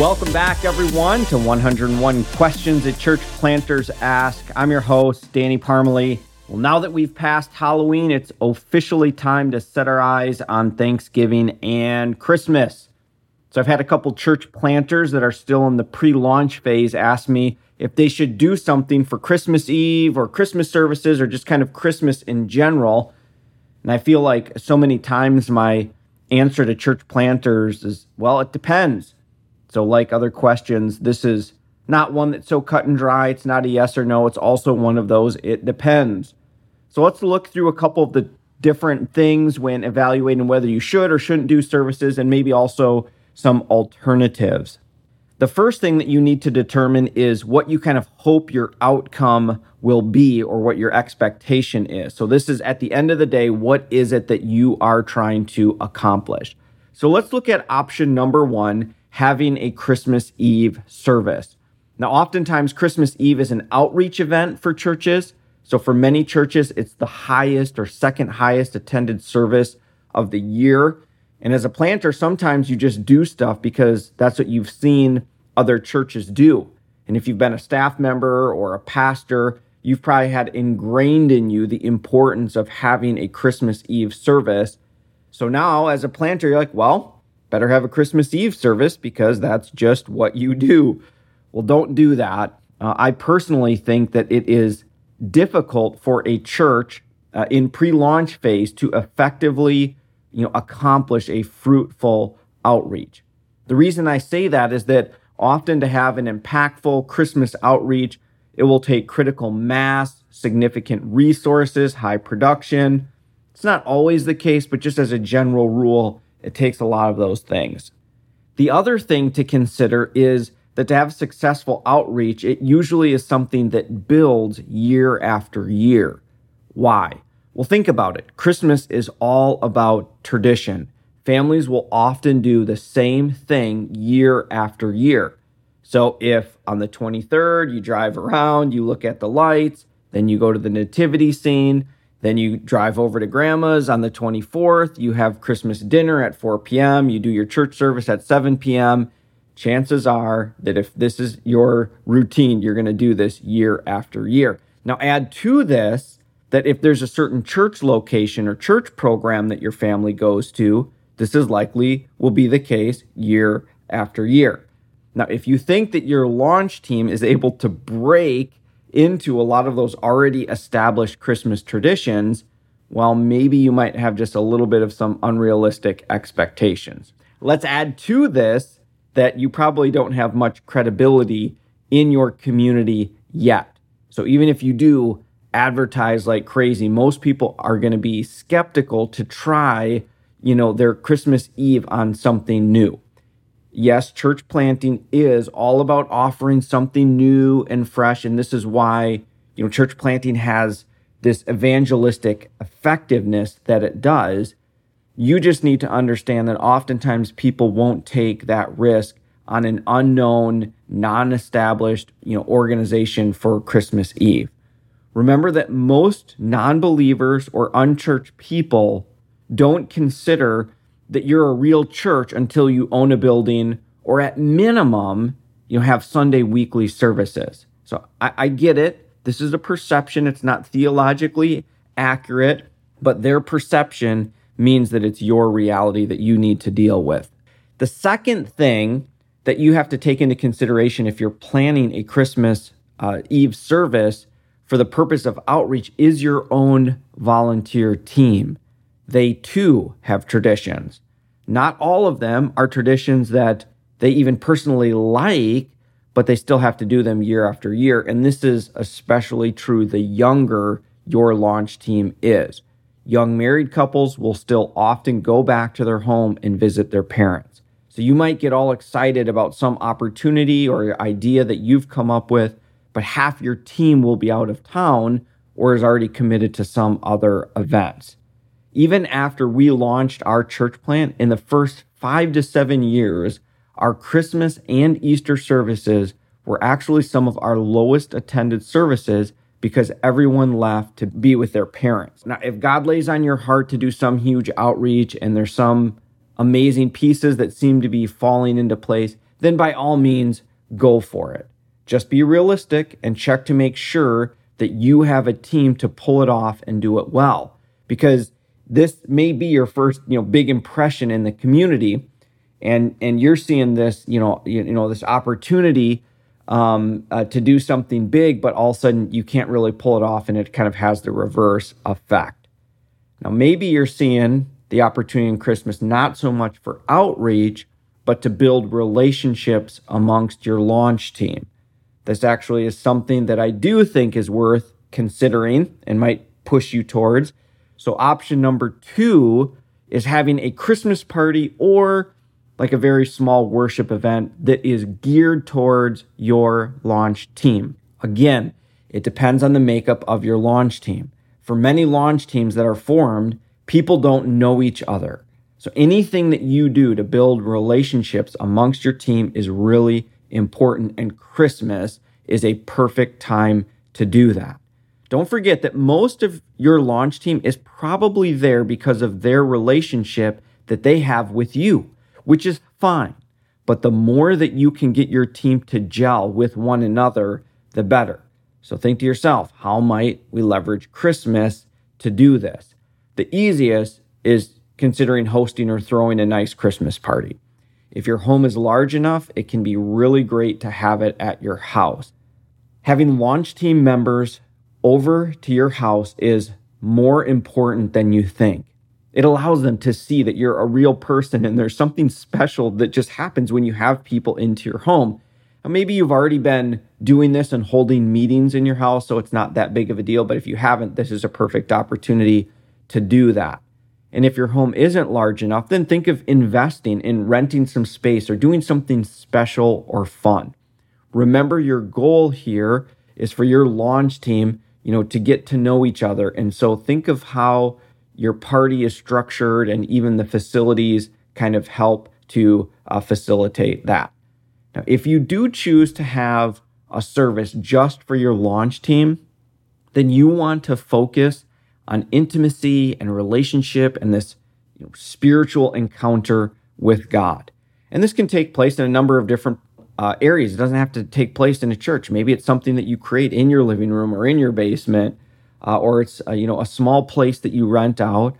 Welcome back, everyone, to 101 Questions that Church Planters Ask. I'm your host, Danny Parmalee. Well, now that we've passed Halloween, it's officially time to set our eyes on Thanksgiving and Christmas. So, I've had a couple church planters that are still in the pre launch phase ask me if they should do something for Christmas Eve or Christmas services or just kind of Christmas in general. And I feel like so many times my answer to church planters is, well, it depends. So, like other questions, this is not one that's so cut and dry. It's not a yes or no. It's also one of those, it depends. So, let's look through a couple of the different things when evaluating whether you should or shouldn't do services and maybe also some alternatives. The first thing that you need to determine is what you kind of hope your outcome will be or what your expectation is. So, this is at the end of the day, what is it that you are trying to accomplish? So, let's look at option number one having a Christmas Eve service. Now, oftentimes, Christmas Eve is an outreach event for churches. So, for many churches, it's the highest or second highest attended service of the year. And as a planter, sometimes you just do stuff because that's what you've seen other churches do. And if you've been a staff member or a pastor, you've probably had ingrained in you the importance of having a Christmas Eve service. So now, as a planter, you're like, well, better have a Christmas Eve service because that's just what you do. Well, don't do that. Uh, I personally think that it is difficult for a church uh, in pre-launch phase to effectively, you know, accomplish a fruitful outreach. The reason I say that is that often to have an impactful Christmas outreach, it will take critical mass, significant resources, high production. It's not always the case, but just as a general rule, it takes a lot of those things. The other thing to consider is that to have successful outreach, it usually is something that builds year after year. Why? Well, think about it. Christmas is all about tradition. Families will often do the same thing year after year. So, if on the 23rd you drive around, you look at the lights, then you go to the nativity scene, then you drive over to grandma's on the 24th. You have Christmas dinner at 4 p.m. You do your church service at 7 p.m. Chances are that if this is your routine, you're going to do this year after year. Now, add to this that if there's a certain church location or church program that your family goes to, this is likely will be the case year after year. Now, if you think that your launch team is able to break into a lot of those already established Christmas traditions, while maybe you might have just a little bit of some unrealistic expectations. Let's add to this that you probably don't have much credibility in your community yet. So even if you do advertise like crazy, most people are going to be skeptical to try, you know, their Christmas Eve on something new yes, church planting is all about offering something new and fresh. And this is why, you know, church planting has this evangelistic effectiveness that it does. You just need to understand that oftentimes people won't take that risk on an unknown, non-established, you know, organization for Christmas Eve. Remember that most non-believers or unchurched people don't consider that you're a real church until you own a building or at minimum, you have Sunday weekly services. So I, I get it. This is a perception. It's not theologically accurate, but their perception means that it's your reality that you need to deal with. The second thing that you have to take into consideration if you're planning a Christmas uh, Eve service for the purpose of outreach is your own volunteer team they too have traditions. Not all of them are traditions that they even personally like, but they still have to do them year after year. And this is especially true the younger your launch team is. Young married couples will still often go back to their home and visit their parents. So you might get all excited about some opportunity or idea that you've come up with, but half your team will be out of town or is already committed to some other events. Even after we launched our church plant in the first five to seven years, our Christmas and Easter services were actually some of our lowest attended services because everyone left to be with their parents. Now, if God lays on your heart to do some huge outreach and there's some amazing pieces that seem to be falling into place, then by all means, go for it. Just be realistic and check to make sure that you have a team to pull it off and do it well. Because this may be your first, you know, big impression in the community, and and you're seeing this, you know, you, you know, this opportunity um, uh, to do something big, but all of a sudden you can't really pull it off, and it kind of has the reverse effect. Now, maybe you're seeing the opportunity in Christmas not so much for outreach, but to build relationships amongst your launch team. This actually is something that I do think is worth considering and might push you towards. So, option number two is having a Christmas party or like a very small worship event that is geared towards your launch team. Again, it depends on the makeup of your launch team. For many launch teams that are formed, people don't know each other. So anything that you do to build relationships amongst your team is really important, and Christmas is a perfect time to do that. Don't forget that most of your launch team is probably there because of their relationship that they have with you, which is fine. But the more that you can get your team to gel with one another, the better. So think to yourself, how might we leverage Christmas to do this? The easiest is considering hosting or throwing a nice Christmas party. If your home is large enough, it can be really great to have it at your house. Having launch team members over to your house is more important than you think. It allows them to see that you're a real person and there's something special that just happens when you have people into your home. Now, maybe you've already been doing this and holding meetings in your house, so it's not that big of a deal. But if you haven't, this is a perfect opportunity to do that. And if your home isn't large enough, then think of investing in renting some space or doing something special or fun. Remember, your goal here is for your launch team, you know, to get to know each other. And so think of how your party is structured and even the facilities kind of help to uh, facilitate that. Now, if you do choose to have a service just for your launch team, then you want to focus on intimacy and relationship and this you know, spiritual encounter with God. And this can take place in a number of different uh, areas. It doesn't have to take place in a church. Maybe it's something that you create in your living room or in your basement, uh, or it's uh, you know a small place that you rent out.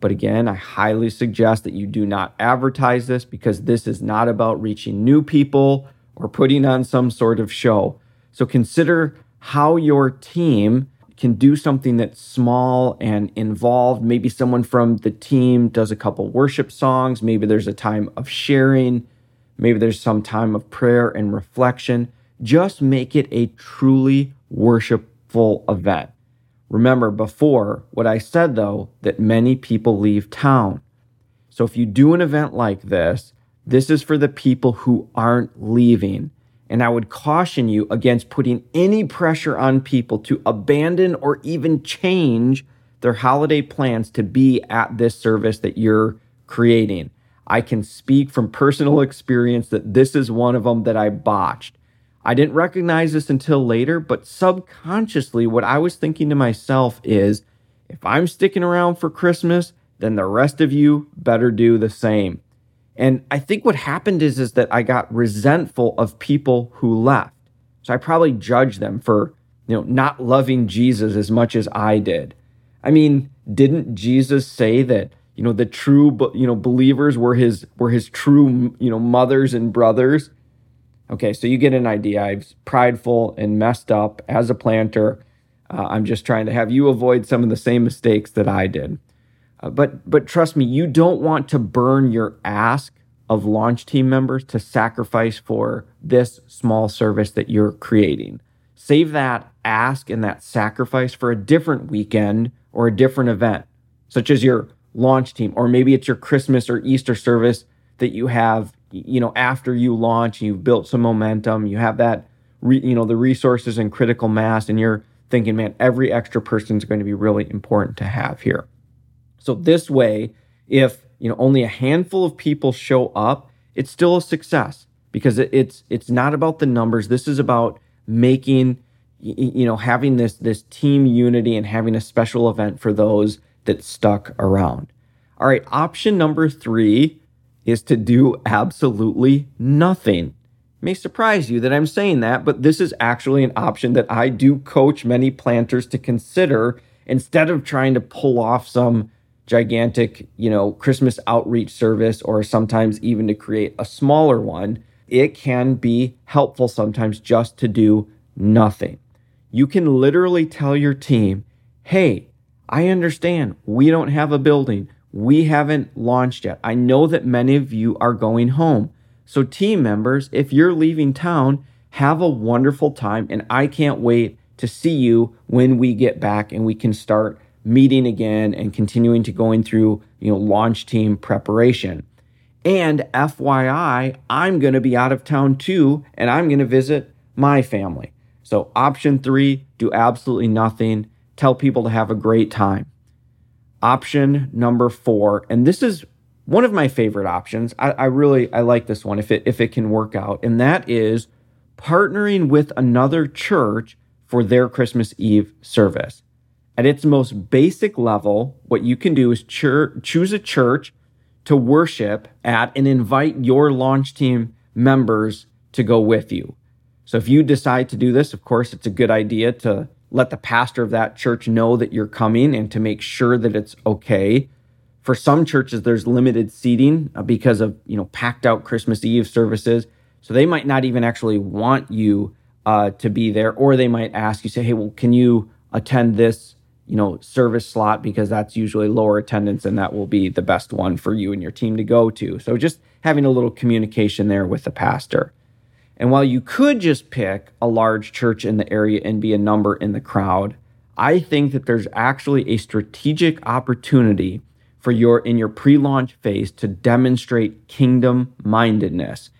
But again, I highly suggest that you do not advertise this because this is not about reaching new people or putting on some sort of show. So consider how your team can do something that's small and involved. Maybe someone from the team does a couple worship songs. Maybe there's a time of sharing. Maybe there's some time of prayer and reflection. Just make it a truly worshipful event. Remember before what I said though, that many people leave town. So if you do an event like this, this is for the people who aren't leaving. And I would caution you against putting any pressure on people to abandon or even change their holiday plans to be at this service that you're creating. I can speak from personal experience that this is one of them that I botched. I didn't recognize this until later, but subconsciously, what I was thinking to myself is if I'm sticking around for Christmas, then the rest of you better do the same. And I think what happened is, is that I got resentful of people who left. So I probably judged them for, you know, not loving Jesus as much as I did. I mean, didn't Jesus say that, you know, the true, you know, believers were his were his true, you know, mothers and brothers? Okay, so you get an idea. I'm prideful and messed up as a planter. Uh, I'm just trying to have you avoid some of the same mistakes that I did. Uh, but but trust me, you don't want to burn your ask of launch team members to sacrifice for this small service that you're creating. Save that ask and that sacrifice for a different weekend or a different event, such as your launch team, or maybe it's your Christmas or Easter service that you have, you know, after you launch, you've built some momentum, you have that, re, you know, the resources and critical mass, and you're thinking, man, every extra person is going to be really important to have here. So this way, if you know only a handful of people show up, it's still a success because it's it's not about the numbers. This is about making you know having this this team unity and having a special event for those that stuck around. All right, option number 3 is to do absolutely nothing. may surprise you that I'm saying that, but this is actually an option that I do coach many planters to consider instead of trying to pull off some gigantic, you know, Christmas outreach service or sometimes even to create a smaller one. It can be helpful sometimes just to do nothing. You can literally tell your team, hey, I understand we don't have a building. We haven't launched yet. I know that many of you are going home. So, team members, if you're leaving town, have a wonderful time. And I can't wait to see you when we get back and we can start meeting again and continuing to going through, you know, launch team preparation. And FYI, I'm going to be out of town too, and I'm going to visit my family. So, option three, do absolutely nothing. Tell people to have a great time. Option number four, and this is one of my favorite options. I, I really I like this one if it if it can work out, and that is partnering with another church for their Christmas Eve service. At its most basic level, what you can do is choose a church to worship at and invite your launch team members to go with you. So if you decide to do this, of course, it's a good idea to let the pastor of that church know that you're coming and to make sure that it's okay. For some churches, there's limited seating uh, because of you know packed out Christmas Eve services, so they might not even actually want you uh, to be there, or they might ask you, say, "Hey, well, can you attend this you know service slot because that's usually lower attendance and that will be the best one for you and your team to go to." So just having a little communication there with the pastor. And while you could just pick a large church in the area and be a number in the crowd, I think that there's actually a strategic opportunity for your in your pre-launch phase to demonstrate kingdom mindedness.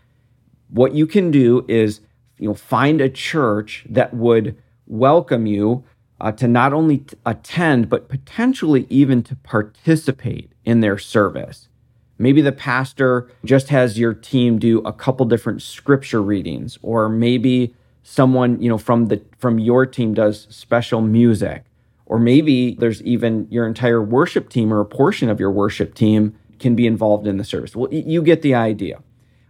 What you can do is you know find a church that would welcome you uh, to not only t- attend but potentially even to participate in their service. Maybe the pastor just has your team do a couple different scripture readings or maybe someone, you know, from the from your team does special music or maybe there's even your entire worship team or a portion of your worship team can be involved in the service. Well, you get the idea.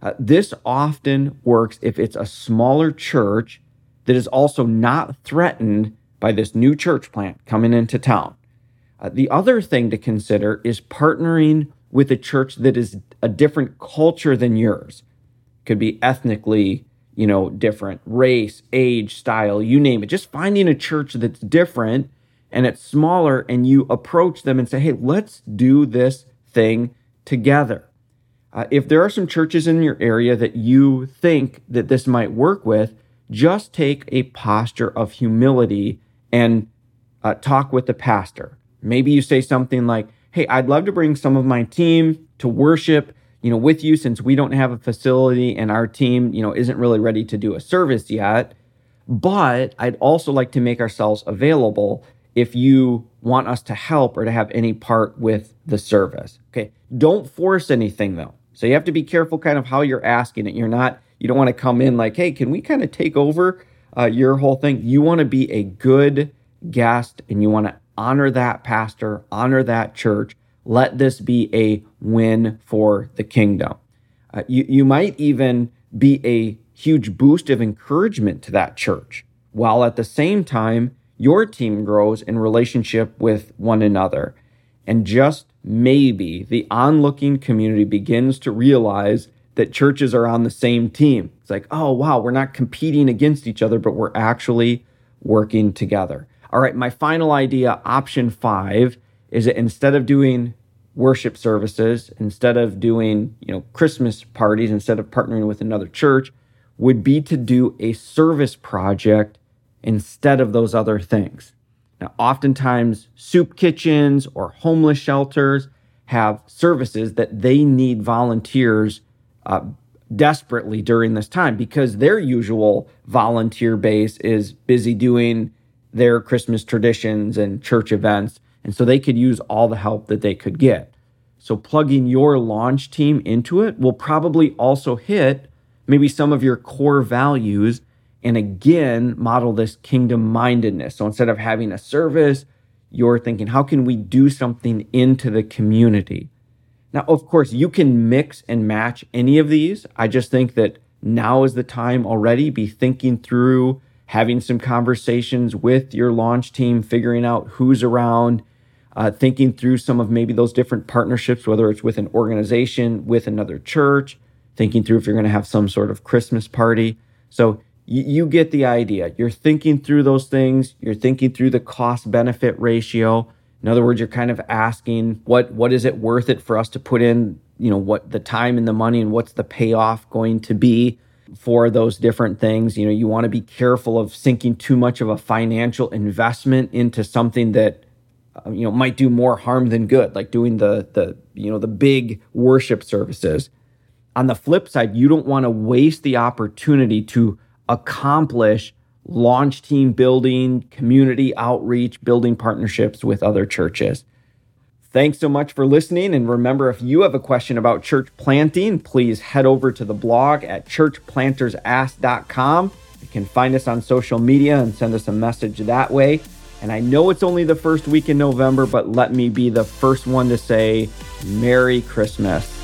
Uh, this often works if it's a smaller church that is also not threatened by this new church plant coming into town. Uh, the other thing to consider is partnering with a church that is a different culture than yours. Could be ethnically, you know, different, race, age, style, you name it. Just finding a church that's different and it's smaller and you approach them and say, hey, let's do this thing together. Uh, if there are some churches in your area that you think that this might work with, just take a posture of humility and uh, talk with the pastor. Maybe you say something like, hey, I'd love to bring some of my team to worship you know with you since we don't have a facility and our team you know isn't really ready to do a service yet but i'd also like to make ourselves available if you want us to help or to have any part with the service. Okay. Don't force anything though. So you have to be careful kind of how you're asking it. You're not, you don't want to come in like, hey, can we kind of take over uh, your whole thing? You want to be a good guest and you want to honor that pastor, honor that church. Let this be a win for the kingdom. Uh, you, you might even be a huge boost of encouragement to that church while at the same time your team grows in relationship with one another. And just maybe the onlooking community begins to realize that churches are on the same team. It's like, oh, wow, we're not competing against each other, but we're actually working together. All right, my final idea, option five, is that instead of doing worship services, instead of doing, you know, Christmas parties, instead of partnering with another church, would be to do a service project instead of those other things. Now, oftentimes, soup kitchens or homeless shelters have services that they need volunteers uh, desperately during this time because their usual volunteer base is busy doing their Christmas traditions and church events. And so they could use all the help that they could get. So, plugging your launch team into it will probably also hit maybe some of your core values and again model this kingdom mindedness. So instead of having a service, you're thinking, how can we do something into the community? Now, of course, you can mix and match any of these. I just think that now is the time already. Be thinking through having some conversations with your launch team, figuring out who's around, uh, thinking through some of maybe those different partnerships, whether it's with an organization, with another church, thinking through if you're going to have some sort of Christmas party. So you, you get the idea. You're thinking through those things, you're thinking through the cost benefit ratio. In other words, you're kind of asking what what is it worth it for us to put in, you know, what the time and the money and what's the payoff going to be for those different things. You know, you want to be careful of sinking too much of a financial investment into something that uh, you know might do more harm than good, like doing the the you know the big worship services. On the flip side, you don't want to waste the opportunity to accomplish launch team building, community outreach, building partnerships with other churches. Thanks so much for listening. And remember, if you have a question about church planting, please head over to the blog at churchplantersask.com. You can find us on social media and send us a message that way. And I know it's only the first week in November, but let me be the first one to say Merry Christmas.